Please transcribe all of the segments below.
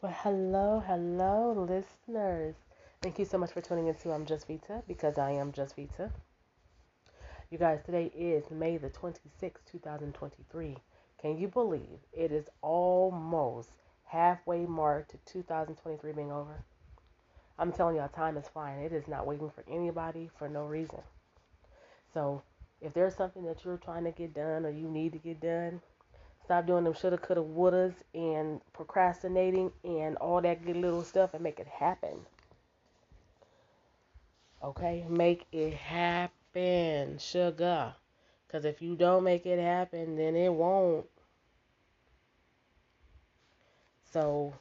Well, hello, hello, listeners. Thank you so much for tuning into I'm Just Vita because I am Just Vita. You guys, today is May the 26th, 2023. Can you believe it is almost halfway mark to 2023 being over? I'm telling y'all, time is flying. It is not waiting for anybody for no reason. So, if there's something that you're trying to get done or you need to get done, Stop doing them shoulda, coulda, wouldas and procrastinating and all that good little stuff and make it happen. Okay? Make it happen, sugar. Because if you don't make it happen, then it won't. So,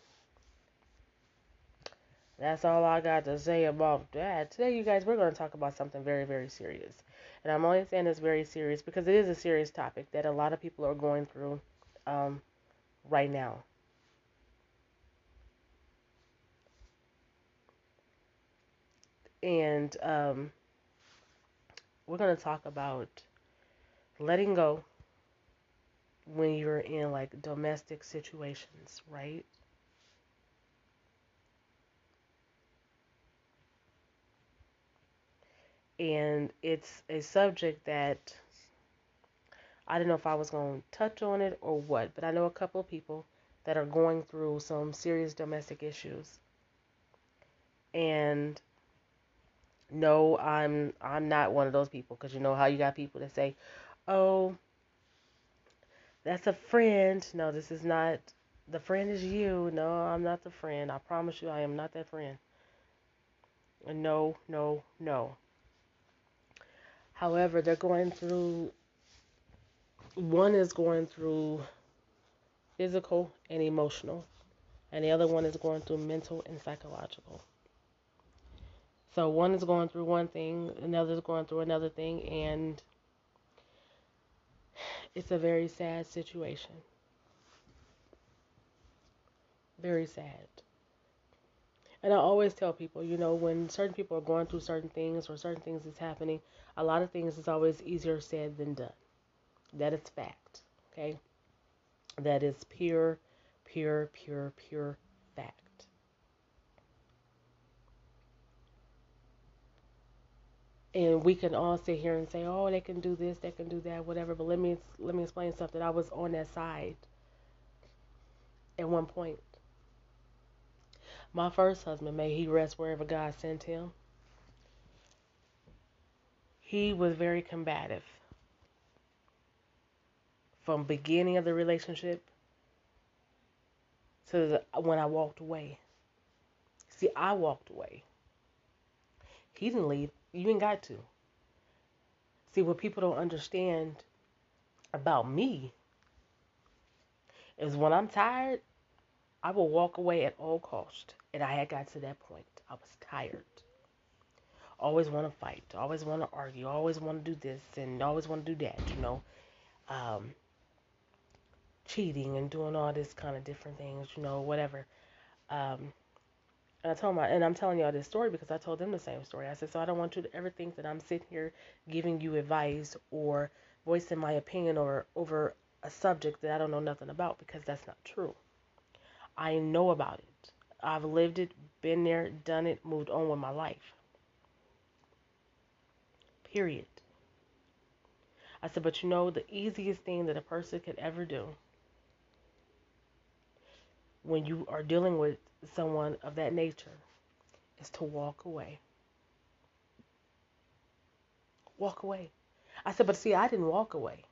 that's all I got to say about that. Today, you guys, we're going to talk about something very, very serious. And I'm only saying it's very serious because it is a serious topic that a lot of people are going through um, right now. And um, we're going to talk about letting go when you're in like domestic situations, right? And it's a subject that I didn't know if I was going to touch on it or what, but I know a couple of people that are going through some serious domestic issues. And no, I'm I'm not one of those people because you know how you got people that say, "Oh, that's a friend." No, this is not. The friend is you. No, I'm not the friend. I promise you, I am not that friend. No, no, no. However, they're going through one is going through physical and emotional, and the other one is going through mental and psychological. So one is going through one thing, another is going through another thing, and it's a very sad situation. Very sad. And I always tell people, you know, when certain people are going through certain things or certain things is happening, a lot of things is always easier said than done. That is fact. Okay? That is pure, pure, pure, pure fact. And we can all sit here and say, "Oh, they can do this, they can do that, whatever." But let me let me explain something. I was on that side at one point. My first husband, may he rest wherever God sent him. He was very combative from beginning of the relationship to the, when I walked away. See, I walked away. He didn't leave. You ain't got to. See, what people don't understand about me is when I'm tired, I will walk away at all cost. And I had got to that point. I was tired. Always want to fight. Always want to argue. Always want to do this and always want to do that. You know. Um, cheating and doing all this kind of different things, you know, whatever. Um, and I told my, and I'm telling y'all this story because I told them the same story. I said, so I don't want you to ever think that I'm sitting here giving you advice or voicing my opinion or over a subject that I don't know nothing about because that's not true. I know about it. I've lived it, been there, done it, moved on with my life. Period. I said, but you know, the easiest thing that a person could ever do when you are dealing with someone of that nature is to walk away. Walk away. I said, but see, I didn't walk away.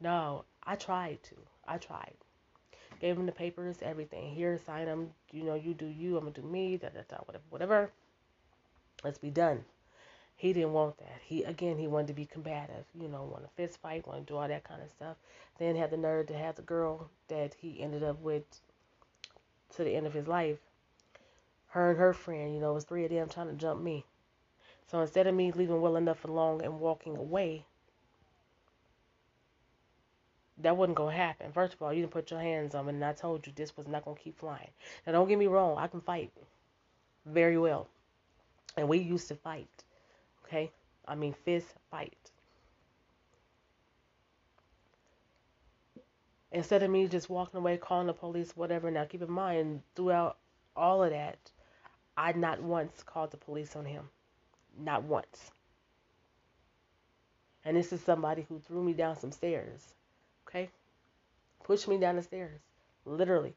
No, I tried to. I tried. Gave him the papers, everything. Here, sign them. You know, you do you. I'm gonna do me. Da da da. Whatever. Whatever. Let's be done. He didn't want that. He again, he wanted to be combative. You know, want to fist fight, want to do all that kind of stuff. Then had the nerve to have the girl that he ended up with to the end of his life. Her and her friend, you know, it was three of them trying to jump me. So instead of me leaving well enough alone and walking away, that wasn't gonna happen. First of all, you didn't put your hands on me, and I told you this was not gonna keep flying. Now, don't get me wrong, I can fight very well, and we used to fight. Okay, I mean fist fight. Instead of me just walking away, calling the police, whatever. Now, keep in mind, throughout all of that, I not once called the police on him. Not once. And this is somebody who threw me down some stairs. Okay? Pushed me down the stairs. Literally.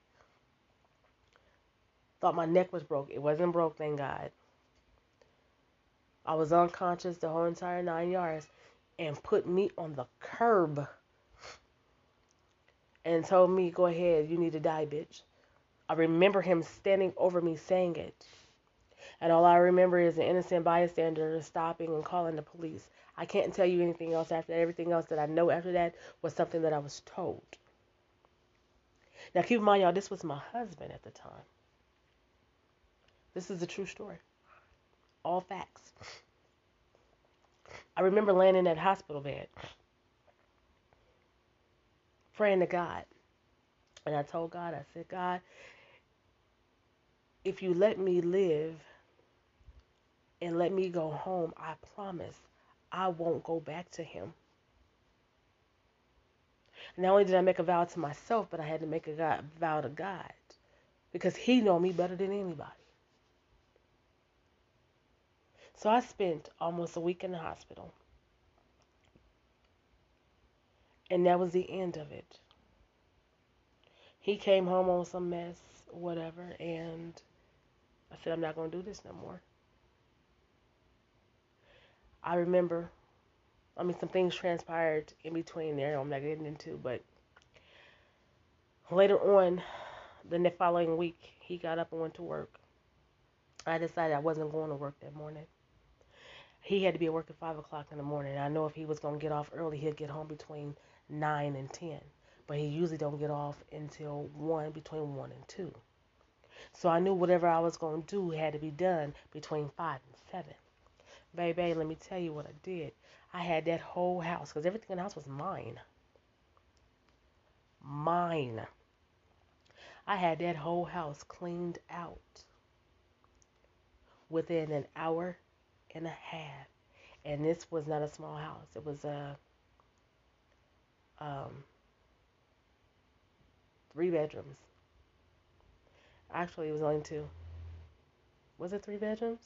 Thought my neck was broke. It wasn't broke, thank God. I was unconscious the whole entire nine yards and put me on the curb and told me, Go ahead, you need to die, bitch. I remember him standing over me saying it. And all I remember is an innocent bystander stopping and calling the police. I can't tell you anything else after that. Everything else that I know after that was something that I was told. Now, keep in mind, y'all, this was my husband at the time. This is a true story. All facts. I remember laying in that hospital bed, praying to God. And I told God, I said, God, if you let me live and let me go home, I promise I won't go back to him. Not only did I make a vow to myself, but I had to make a vow to God because he know me better than anybody. So I spent almost a week in the hospital. And that was the end of it. He came home on some mess, whatever, and I said, I'm not going to do this no more. I remember, I mean, some things transpired in between there. I'm not getting into, but later on, the following week, he got up and went to work. I decided I wasn't going to work that morning. He had to be at work at five o'clock in the morning. I know if he was to get off early, he'd get home between nine and ten. But he usually don't get off until one, between one and two. So I knew whatever I was to do had to be done between five and seven. Baby, let me tell you what I did. I had that whole house because everything in the house was mine. Mine. I had that whole house cleaned out within an hour and a half. And this was not a small house. It was a um, three bedrooms. Actually, it was only two. Was it three bedrooms?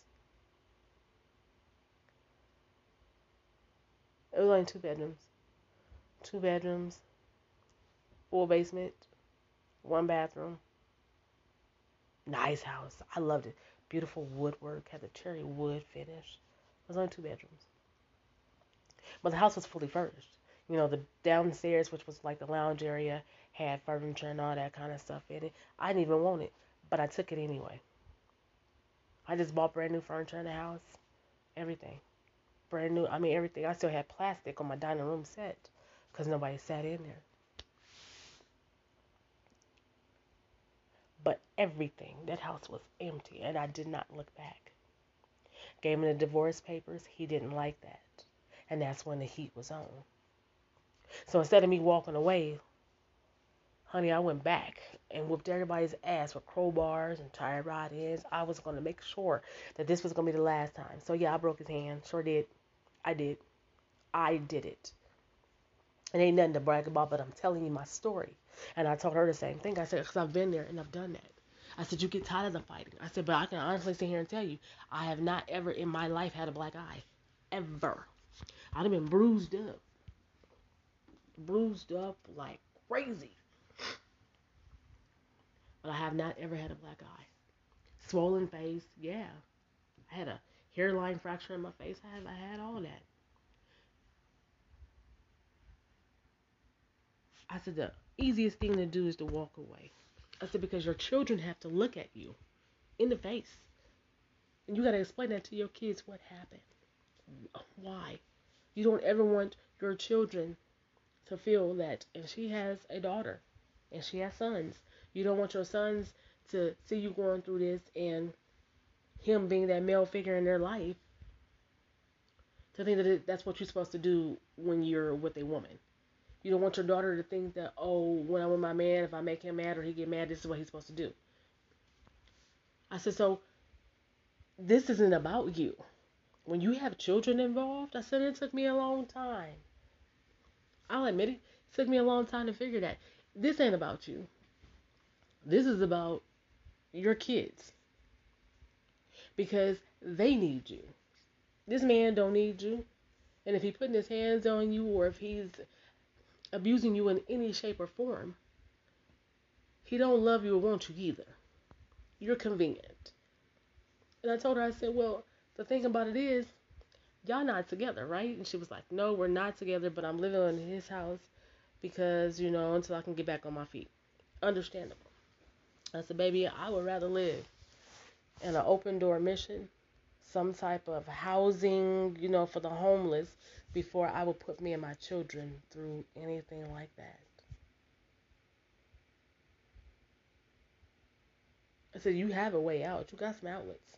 It was only two bedrooms. Two bedrooms, full basement, one bathroom. Nice house. I loved it. Beautiful woodwork, had the cherry wood finish. It was only two bedrooms. But the house was fully furnished. You know, the downstairs, which was like the lounge area, had furniture and all that kind of stuff in it. I didn't even want it, but I took it anyway. I just bought brand new furniture in the house, everything brand new. I mean, everything. I still had plastic on my dining room set because nobody sat in there. But everything, that house was empty, and I did not look back. Gave him the divorce papers. He didn't like that. And that's when the heat was on. So instead of me walking away, honey, I went back and whooped everybody's ass with crowbars and tire rod ends. I was going to make sure that this was going to be the last time. So yeah, I broke his hand. Sure did. I did. I did it. It ain't nothing to brag about, but I'm telling you my story. And I told her the same thing. I said, because I've been there and I've done that. I said, you get tired of the fighting. I said, but I can honestly sit here and tell you, I have not ever in my life had a black eye. Ever. I'd have been bruised up. Bruised up like crazy. But I have not ever had a black eye. Swollen face, yeah. I had a hairline fracture in my face. I had, I had all that. I said the easiest thing to do is to walk away. I said because your children have to look at you in the face. And you got to explain that to your kids what happened. Why? You don't ever want your children to feel that and she has a daughter and she has sons. You don't want your sons to see you going through this and him being that male figure in their life to think that that's what you're supposed to do when you're with a woman. You don't want your daughter to think that, oh, when I'm with my man, if I make him mad or he get mad, this is what he's supposed to do. I said, so this isn't about you. When you have children involved, I said it took me a long time. I'll admit it, it took me a long time to figure that. this ain't about you. This is about your kids. Because they need you. This man don't need you. And if he's putting his hands on you or if he's abusing you in any shape or form, he don't love you or want you either. You're convenient. And I told her, I said, well, the thing about it is, y'all not together, right? And she was like, no, we're not together, but I'm living in his house because, you know, until I can get back on my feet. Understandable. I said, baby, I would rather live in an open door mission, some type of housing, you know, for the homeless before I would put me and my children through anything like that. I said, you have a way out. You got some outlets.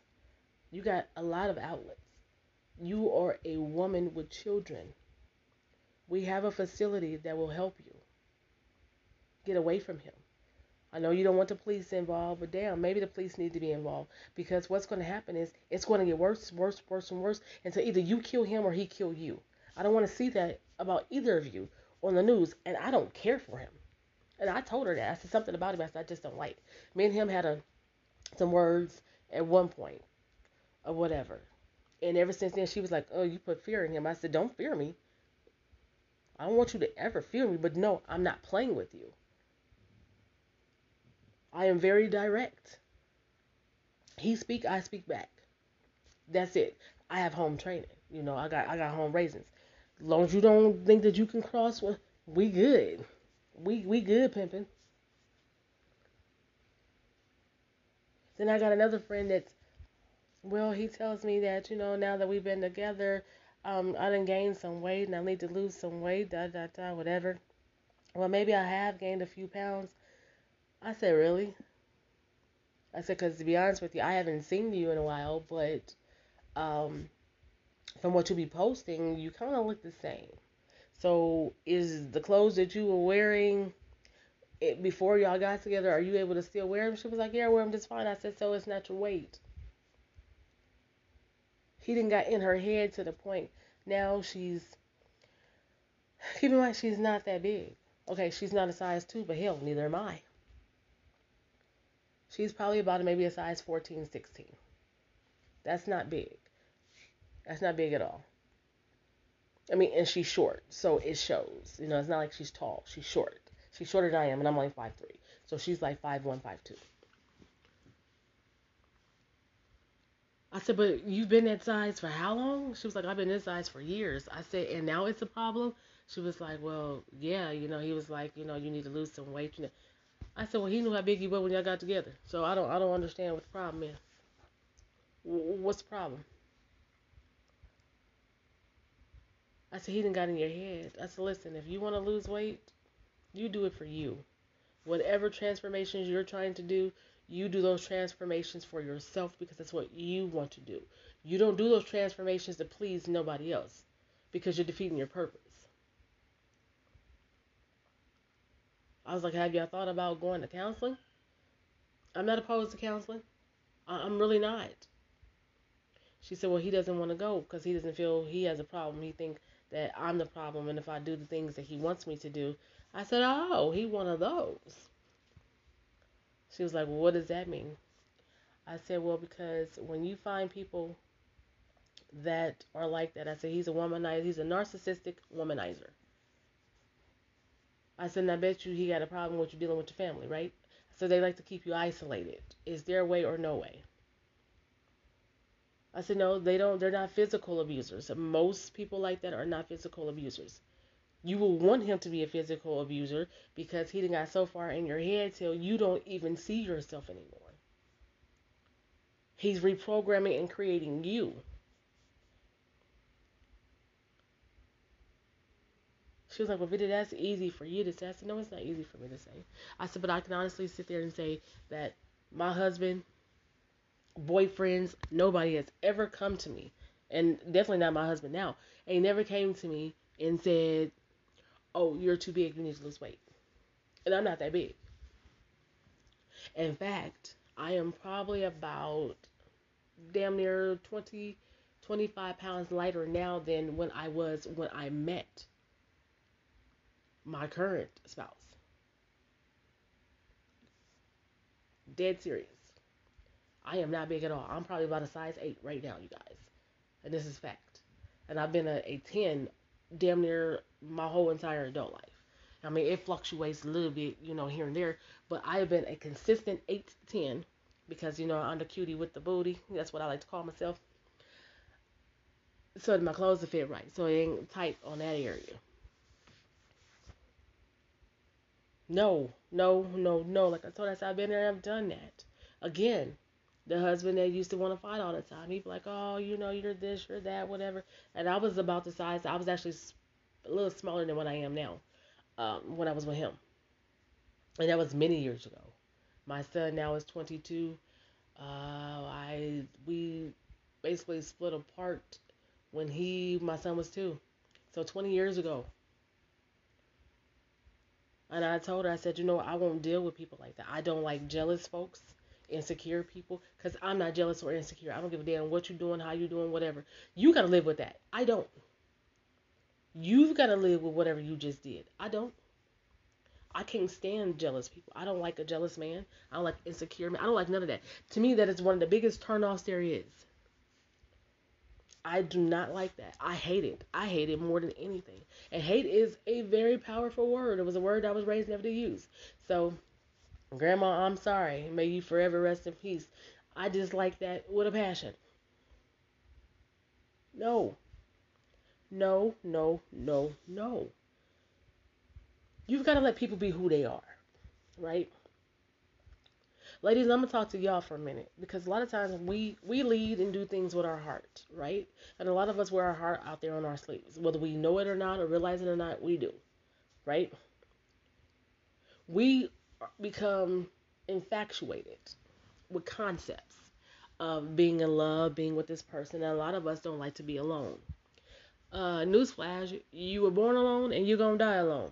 You got a lot of outlets. You are a woman with children. We have a facility that will help you get away from him. I know you don't want the police involved, but damn, maybe the police need to be involved because what's going to happen is it's going to get worse, worse, worse, and worse until either you kill him or he kill you. I don't want to see that about either of you on the news, and I don't care for him. And I told her that I said something about him I said I just don't like. Me and him had a some words at one point or whatever, and ever since then she was like, "Oh, you put fear in him." I said, "Don't fear me. I don't want you to ever fear me, but no, I'm not playing with you." I am very direct. He speak, I speak back. That's it. I have home training. You know, I got I got home raisins. Long as you don't think that you can cross, we good. We we good pimping. Then I got another friend that's well, he tells me that, you know, now that we've been together, um, I done gained some weight and I need to lose some weight, da da da, whatever. Well, maybe I have gained a few pounds, I said, really? I said, because to be honest with you, I haven't seen you in a while, but um, from what you be posting, you kind of look the same. So, is the clothes that you were wearing it, before y'all got together, are you able to still wear them? She was like, yeah, I wear them just fine. I said, so it's not your weight. He didn't got in her head to the point. Now she's, keep in mind, she's not that big. Okay, she's not a size two, but hell, neither am I. She's probably about maybe a size 14, 16. That's not big. That's not big at all. I mean, and she's short, so it shows. You know, it's not like she's tall. She's short. She's shorter than I am, and I'm like 5'3". So she's like 5'1", 5'2". I said, but you've been that size for how long? She was like, I've been this size for years. I said, and now it's a problem? She was like, well, yeah, you know, he was like, you know, you need to lose some weight. I said, well, he knew how big you were when y'all got together. So I don't, I don't understand what the problem is. What's the problem? I said, he didn't got in your head. I said, listen, if you want to lose weight, you do it for you. Whatever transformations you're trying to do, you do those transformations for yourself because that's what you want to do. You don't do those transformations to please nobody else because you're defeating your purpose. I was like, have y'all thought about going to counseling? I'm not opposed to counseling. I'm really not. She said, well, he doesn't want to go because he doesn't feel he has a problem. He thinks that I'm the problem, and if I do the things that he wants me to do, I said, oh, he one of those. She was like, well, what does that mean? I said, well, because when you find people that are like that, I said, he's a womanizer. He's a narcissistic womanizer. I said, and I bet you he got a problem with you dealing with your family, right? So they like to keep you isolated. Is there a way or no way? I said, no, they don't. They're not physical abusers. Most people like that are not physical abusers. You will want him to be a physical abuser because he done got so far in your head till you don't even see yourself anymore. He's reprogramming and creating you. She was like, well, Vita, that's easy for you to say. I said, no, it's not easy for me to say. I said, but I can honestly sit there and say that my husband, boyfriends, nobody has ever come to me, and definitely not my husband now, and he never came to me and said, oh, you're too big, you need to lose weight. And I'm not that big. In fact, I am probably about damn near 20, 25 pounds lighter now than when I was when I met my current spouse. Dead serious. I am not big at all. I'm probably about a size 8 right now, you guys. And this is fact. And I've been a, a 10 damn near my whole entire adult life. I mean, it fluctuates a little bit, you know, here and there, but I have been a consistent 8 to 10 because, you know, I'm the cutie with the booty. That's what I like to call myself. So my clothes fit right. So it ain't tight on that area. No, no, no, no. Like I told us, I've been there, I've done that. Again, the husband that used to want to fight all the time. He'd be like, oh, you know, you're this, you're that, whatever. And I was about the size, I was actually a little smaller than what I am now um, when I was with him. And that was many years ago. My son now is 22. Uh, I we basically split apart when he my son was two, so 20 years ago. And I told her, I said, you know, I won't deal with people like that. I don't like jealous folks, insecure people, because I'm not jealous or insecure. I don't give a damn what you're doing, how you're doing, whatever. You got to live with that. I don't. You've got to live with whatever you just did. I don't. I can't stand jealous people. I don't like a jealous man. I don't like insecure man. I don't like none of that. To me, that is one of the biggest turnoffs there is. I do not like that. I hate it. I hate it more than anything. And hate is a very powerful word. It was a word I was raised never to use. So, Grandma, I'm sorry. May you forever rest in peace. I dislike that with a passion. No. No, no, no, no. You've got to let people be who they are, right? Ladies, I'm gonna talk to y'all for a minute because a lot of times we we lead and do things with our heart, right? And a lot of us wear our heart out there on our sleeves, whether we know it or not or realize it or not, we do, right? We become infatuated with concepts of being in love, being with this person, and a lot of us don't like to be alone. Uh, newsflash: you were born alone and you're gonna die alone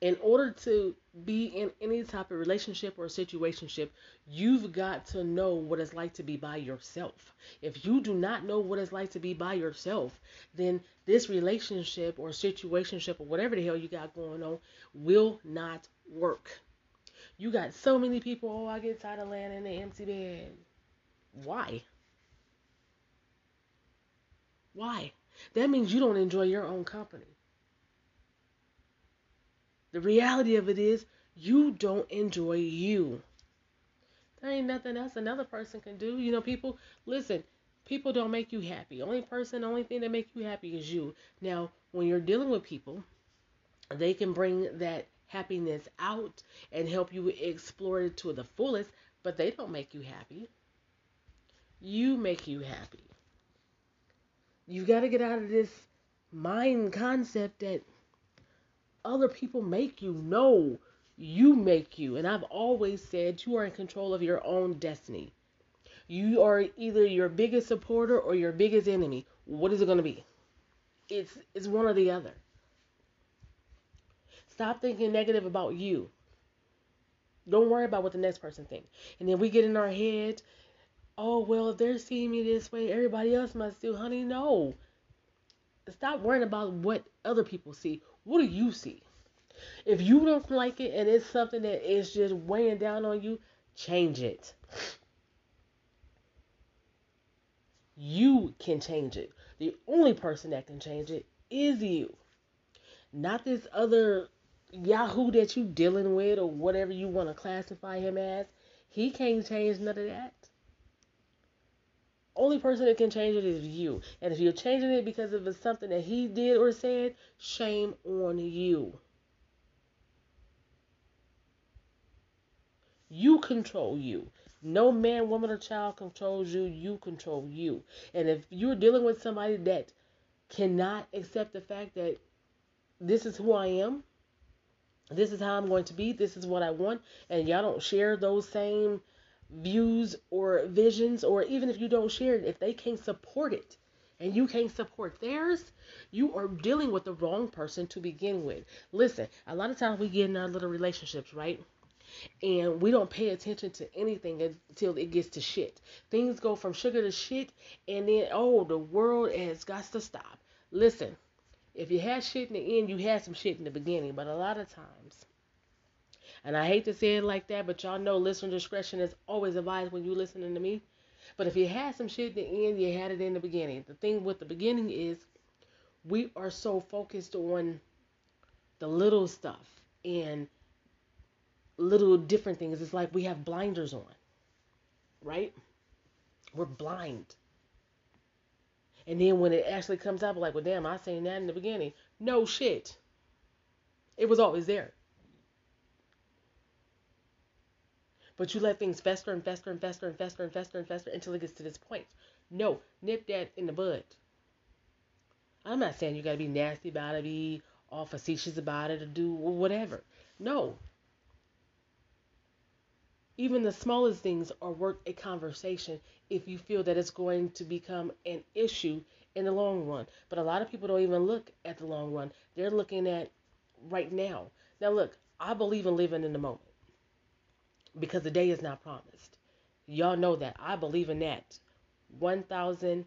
in order to be in any type of relationship or situationship, you've got to know what it's like to be by yourself. If you do not know what it's like to be by yourself, then this relationship or situationship or whatever the hell you got going on will not work. You got so many people, oh, I get tired of laying in the empty bed. Why? Why? That means you don't enjoy your own company. The reality of it is, you don't enjoy you. There ain't nothing else another person can do. You know, people, listen, people don't make you happy. Only person, only thing that make you happy is you. Now, when you're dealing with people, they can bring that happiness out and help you explore it to the fullest, but they don't make you happy. You make you happy. You've got to get out of this mind concept that other people make you. No, you make you. And I've always said you are in control of your own destiny. You are either your biggest supporter or your biggest enemy. What is it going to be? It's it's one or the other. Stop thinking negative about you. Don't worry about what the next person thinks. And then we get in our head, oh well, if they're seeing me this way, everybody else must do. Honey, no. Stop worrying about what other people see. What do you see? If you don't like it and it's something that is just weighing down on you, change it. You can change it. The only person that can change it is you. Not this other Yahoo that you dealing with or whatever you want to classify him as. He can't change none of that. Only person that can change it is you. And if you're changing it because of something that he did or said, shame on you. You control you. No man, woman, or child controls you. You control you. And if you're dealing with somebody that cannot accept the fact that this is who I am, this is how I'm going to be, this is what I want, and y'all don't share those same views or visions, or even if you don't share it, if they can't support it and you can't support theirs, you are dealing with the wrong person to begin with. Listen, a lot of times we get in our little relationships, right? And we don't pay attention to anything until it gets to shit. Things go from sugar to shit, and then, oh, the world has got to stop. Listen, if you had shit in the end, you had some shit in the beginning, but a lot of times, And I hate to say it like that, but y'all know listener discretion is always advised when you listening to me. But if you had some shit in the end, you had it in the beginning. The thing with the beginning is we are so focused on the little stuff and little different things. It's like we have blinders on, right? We're blind. And then when it actually comes out, like, well, damn, I seen that in the beginning. No shit. It was always there. But you let things fester and fester and fester and fester and fester and fester until it gets to this point. No, nip that in the bud. I'm not saying you gotta be nasty about it, be all facetious about it, or do whatever. No. Even the smallest things are worth a conversation if you feel that it's going to become an issue in the long run. But a lot of people don't even look at the long run. They're looking at right now. Now, look, I believe in living in the moment because the day is not promised. Y'all know that. I believe in that 1000%.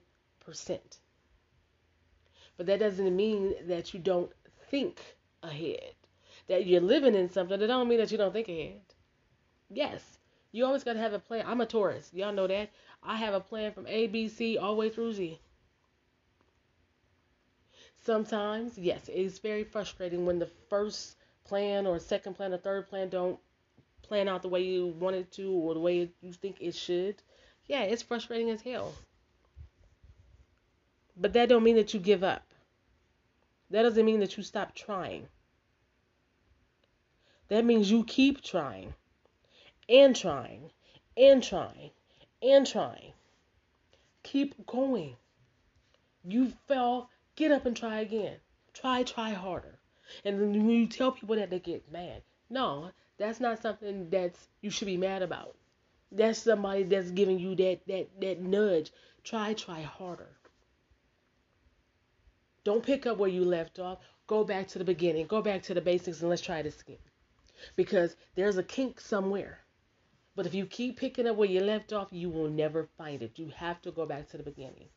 But that doesn't mean that you don't think ahead. That you're living in something, that don't mean that you don't think ahead. Yes, you always got to have a plan. I'm a Taurus. Y'all know that. I have a plan from A, B, C, all the way through Z. Sometimes, yes, it's very frustrating when the first plan or second plan or third plan don't plan out the way you want it to or the way you think it should. Yeah, it's frustrating as hell. But that don't mean that you give up. That doesn't mean that you stop trying. That means you keep trying and trying and trying and trying. Keep going. You fell Get up and try again. Try, try harder. And then when you tell people that, they get mad. No, that's not something that's you should be mad about. That's somebody that's giving you that that that nudge. Try, try harder. Don't pick up where you left off. Go back to the beginning. Go back to the basics and let's try this again. Because there's a kink somewhere. But if you keep picking up where you left off, you will never find it. You have to go back to the beginning.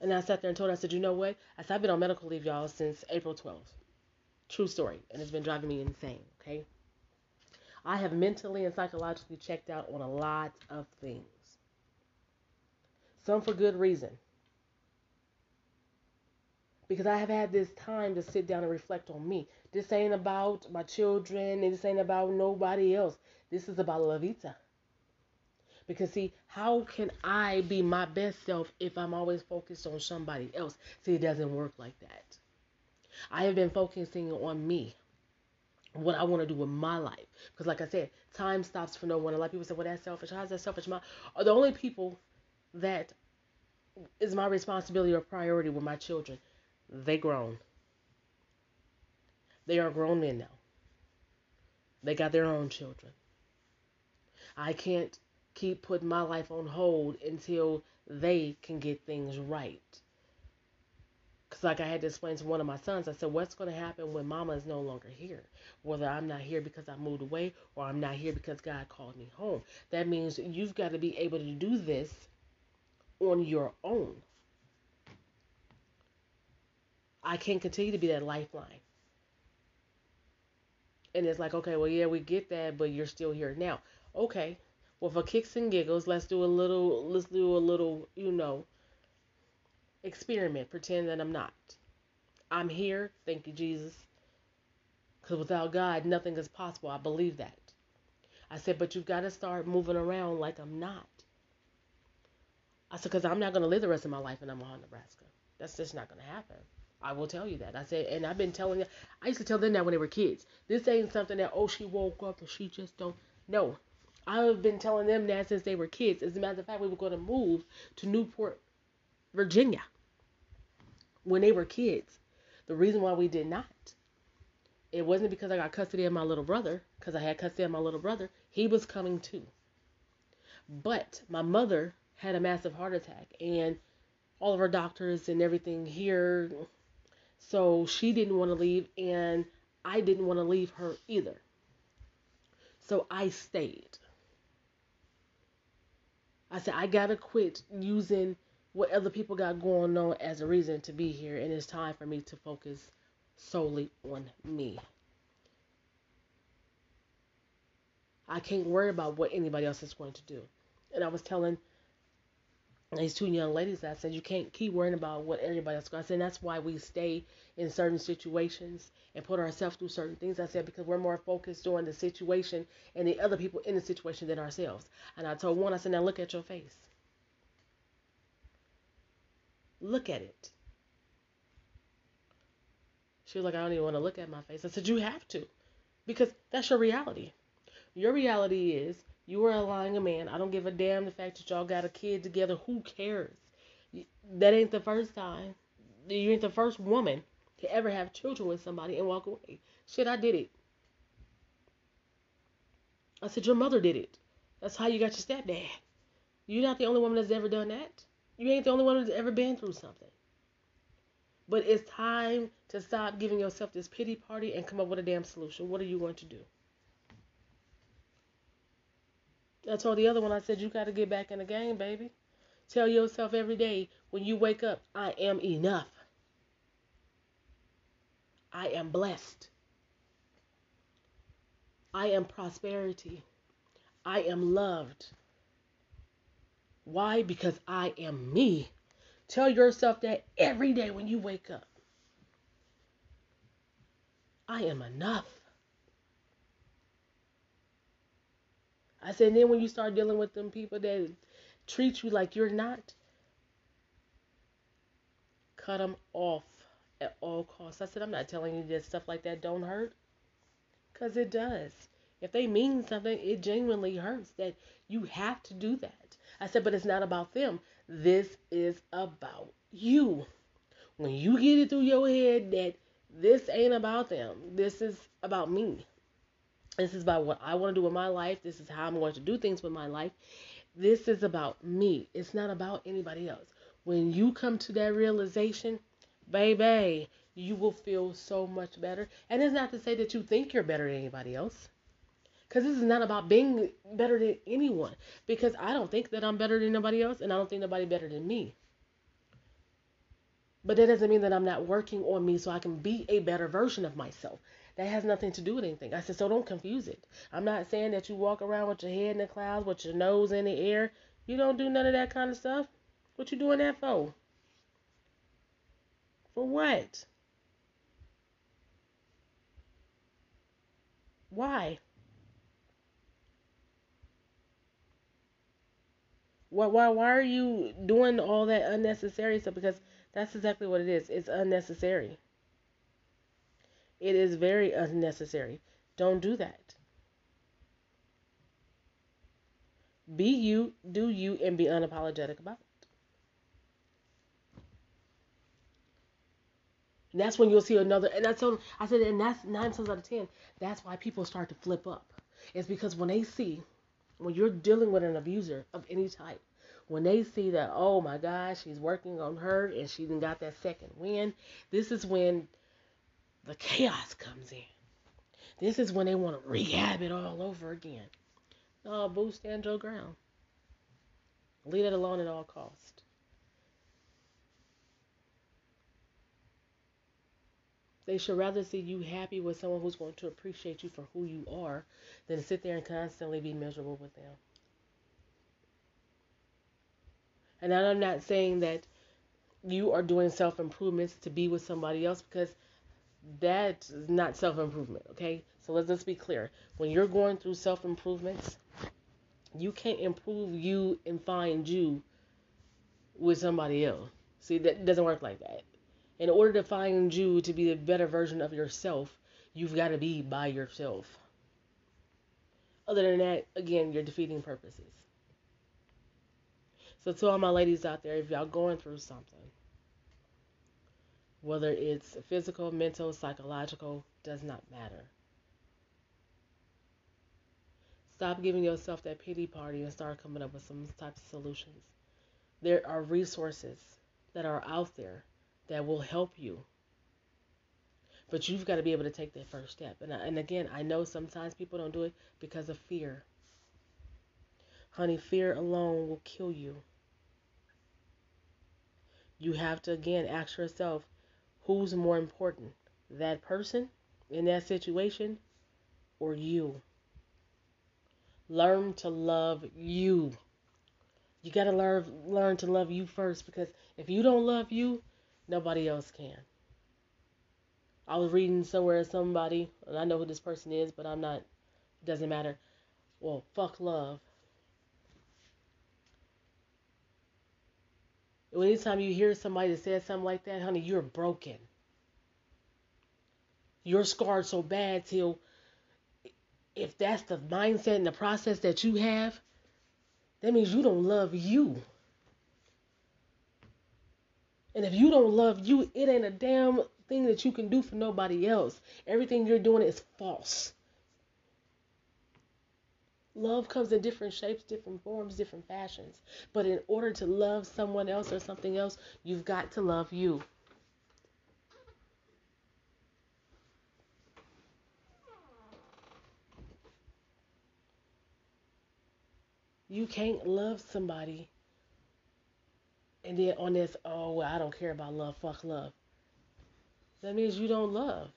And I sat there and told her, I said, you know what? I said, I've been on medical leave, y'all, since April 12th. True story. And it's been driving me insane, okay? I have mentally and psychologically checked out on a lot of things. Some for good reason. Because I have had this time to sit down and reflect on me. This ain't about my children, this ain't about nobody else. This is about La Vita. Because see, how can I be my best self if I'm always focused on somebody else? See, it doesn't work like that. I have been focusing on me, what I want to do with my life. Because, like I said, time stops for no one. A lot of people say, "Well, that's selfish." How's that selfish? My are the only people that is my responsibility or priority with my children. They grown. They are grown men now. They got their own children. I can't keep putting my life on hold until they can get things right. Because, like I had to explain to one of my sons, I said, What's going to happen when mama is no longer here? Whether I'm not here because I moved away or I'm not here because God called me home. That means you've got to be able to do this on your own. I can't continue to be that lifeline. And it's like, okay, well, yeah, we get that, but you're still here now. Okay, well, for kicks and giggles, let's do a little, let's do a little, you know, experiment. Pretend that I'm not. I'm here. Thank you, Jesus. Because without God, nothing is possible. I believe that. I said, but you've got to start moving around like I'm not. I said, because I'm not going to live the rest of my life in Omaha, Nebraska. That's just not going to happen. I will tell you that. I said, and I've been telling you, I used to tell them that when they were kids. This ain't something that, oh, she woke up and she just don't. No, I've been telling them that since they were kids. As a matter of fact, we were going to move to Newport, Virginia when they were kids. The reason why we did not, it wasn't because I got custody of my little brother, because I had custody of my little brother. He was coming too. But my mother had a massive heart attack, and all of our doctors and everything here. So she didn't want to leave, and I didn't want to leave her either. So I stayed. I said, I gotta quit using what other people got going on as a reason to be here, and it's time for me to focus solely on me. I can't worry about what anybody else is going to do. And I was telling these two young ladies I said you can't keep worrying about what everybody else does. And that's why we stay in certain situations and put ourselves through certain things. I said because we're more focused on the situation and the other people in the situation than ourselves. And I told one, I said, now look at your face. Look at it. She was like, I don't even want to look at my face. I said, You have to. Because that's your reality. Your reality is you are a lying man. I don't give a damn the fact that y'all got a kid together. Who cares? That ain't the first time. You ain't the first woman to ever have children with somebody and walk away. Shit, I did it. I said, Your mother did it. That's how you got your stepdad. You're not the only woman that's ever done that. You ain't the only one that's ever been through something. But it's time to stop giving yourself this pity party and come up with a damn solution. What are you going to do? I told the other one, I said, you got to get back in the game, baby. Tell yourself every day when you wake up, I am enough. I am blessed. I am prosperity. I am loved. Why? Because I am me. Tell yourself that every day when you wake up. I am enough. I said, then when you start dealing with them people that treat you like you're not, cut them off at all costs. I said, I'm not telling you that stuff like that don't hurt. Because it does. If they mean something, it genuinely hurts that you have to do that. I said, but it's not about them. This is about you. When you get it through your head that this ain't about them, this is about me. This is about what I want to do with my life. This is how I'm going to do things with my life. This is about me. It's not about anybody else. When you come to that realization, baby, you will feel so much better. And it's not to say that you think you're better than anybody else. Because this is not about being better than anyone. Because I don't think that I'm better than anybody else, and I don't think nobody better than me. But that doesn't mean that I'm not working on me so I can be a better version of myself. That has nothing to do with anything. I said, so don't confuse it. I'm not saying that you walk around with your head in the clouds, with your nose in the air. You don't do none of that kind of stuff. What you doing that for? For what? Why? Why, why, why are you doing all that unnecessary stuff? Because that's exactly what it is. It's unnecessary. It is very unnecessary. Don't do that. Be you, do you, and be unapologetic about it. And that's when you'll see another. And that's on. I said, and that's nine times out of ten. That's why people start to flip up. It's because when they see, when you're dealing with an abuser of any type, when they see that, oh my gosh, she's working on her and she even got that second win, this is when the chaos comes in. This is when they want to rehab it all over again. No, boo, stand your ground. Leave it alone at all cost. They should rather see you happy with someone who's going to appreciate you for who you are than sit there and constantly be miserable with them. And I'm not saying that you are doing self improvements to be with somebody else because that's not self improvement, okay? So let's just be clear. When you're going through self improvements, you can't improve you and find you with somebody else. See, that doesn't work like that. In order to find you to be the better version of yourself, you've got to be by yourself. Other than that, again, you're defeating purposes. So to all my ladies out there, if y'all going through something, whether it's physical, mental, psychological, does not matter. Stop giving yourself that pity party and start coming up with some types of solutions. There are resources that are out there that will help you. But you've got to be able to take that first step. And, and again, I know sometimes people don't do it because of fear. Honey, fear alone will kill you. You have to, again, ask yourself Who's more important, that person in that situation or you? Learn to love you. You gotta learn learn to love you first because if you don't love you, nobody else can. I was reading somewhere somebody, and I know who this person is, but I'm not. It doesn't matter. Well, fuck love. Anytime you hear somebody that says something like that, honey, you're broken. You're scarred so bad till if that's the mindset and the process that you have, that means you don't love you. And if you don't love you, it ain't a damn thing that you can do for nobody else. Everything you're doing is false. Love comes in different shapes, different forms, different fashions. But in order to love someone else or something else, you've got to love you. You can't love somebody and then on this, oh, well, I don't care about love, fuck love. That means you don't love.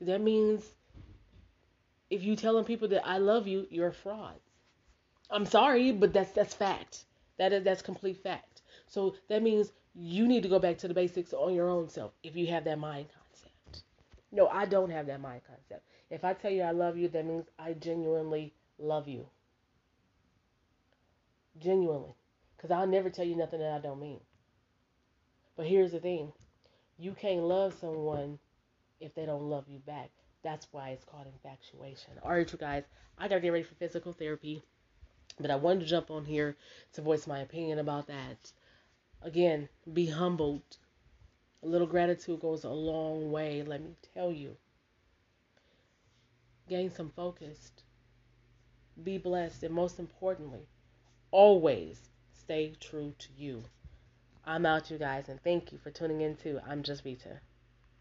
That means if you telling people that I love you, you're a fraud. I'm sorry, but that's that's fact. That is that's complete fact. So that means you need to go back to the basics on your own self if you have that mind concept. No, I don't have that mind concept. If I tell you I love you, that means I genuinely love you genuinely. Because I'll never tell you nothing that I don't mean. But here's the thing you can't love someone if they don't love you back. That's why it's called infatuation. All right, you guys, I got to get ready for physical therapy. But I wanted to jump on here to voice my opinion about that. Again, be humbled. A little gratitude goes a long way, let me tell you. Gain some focus. Be blessed. And most importantly, always stay true to you. I'm out, you guys, and thank you for tuning in to I'm Just Vita.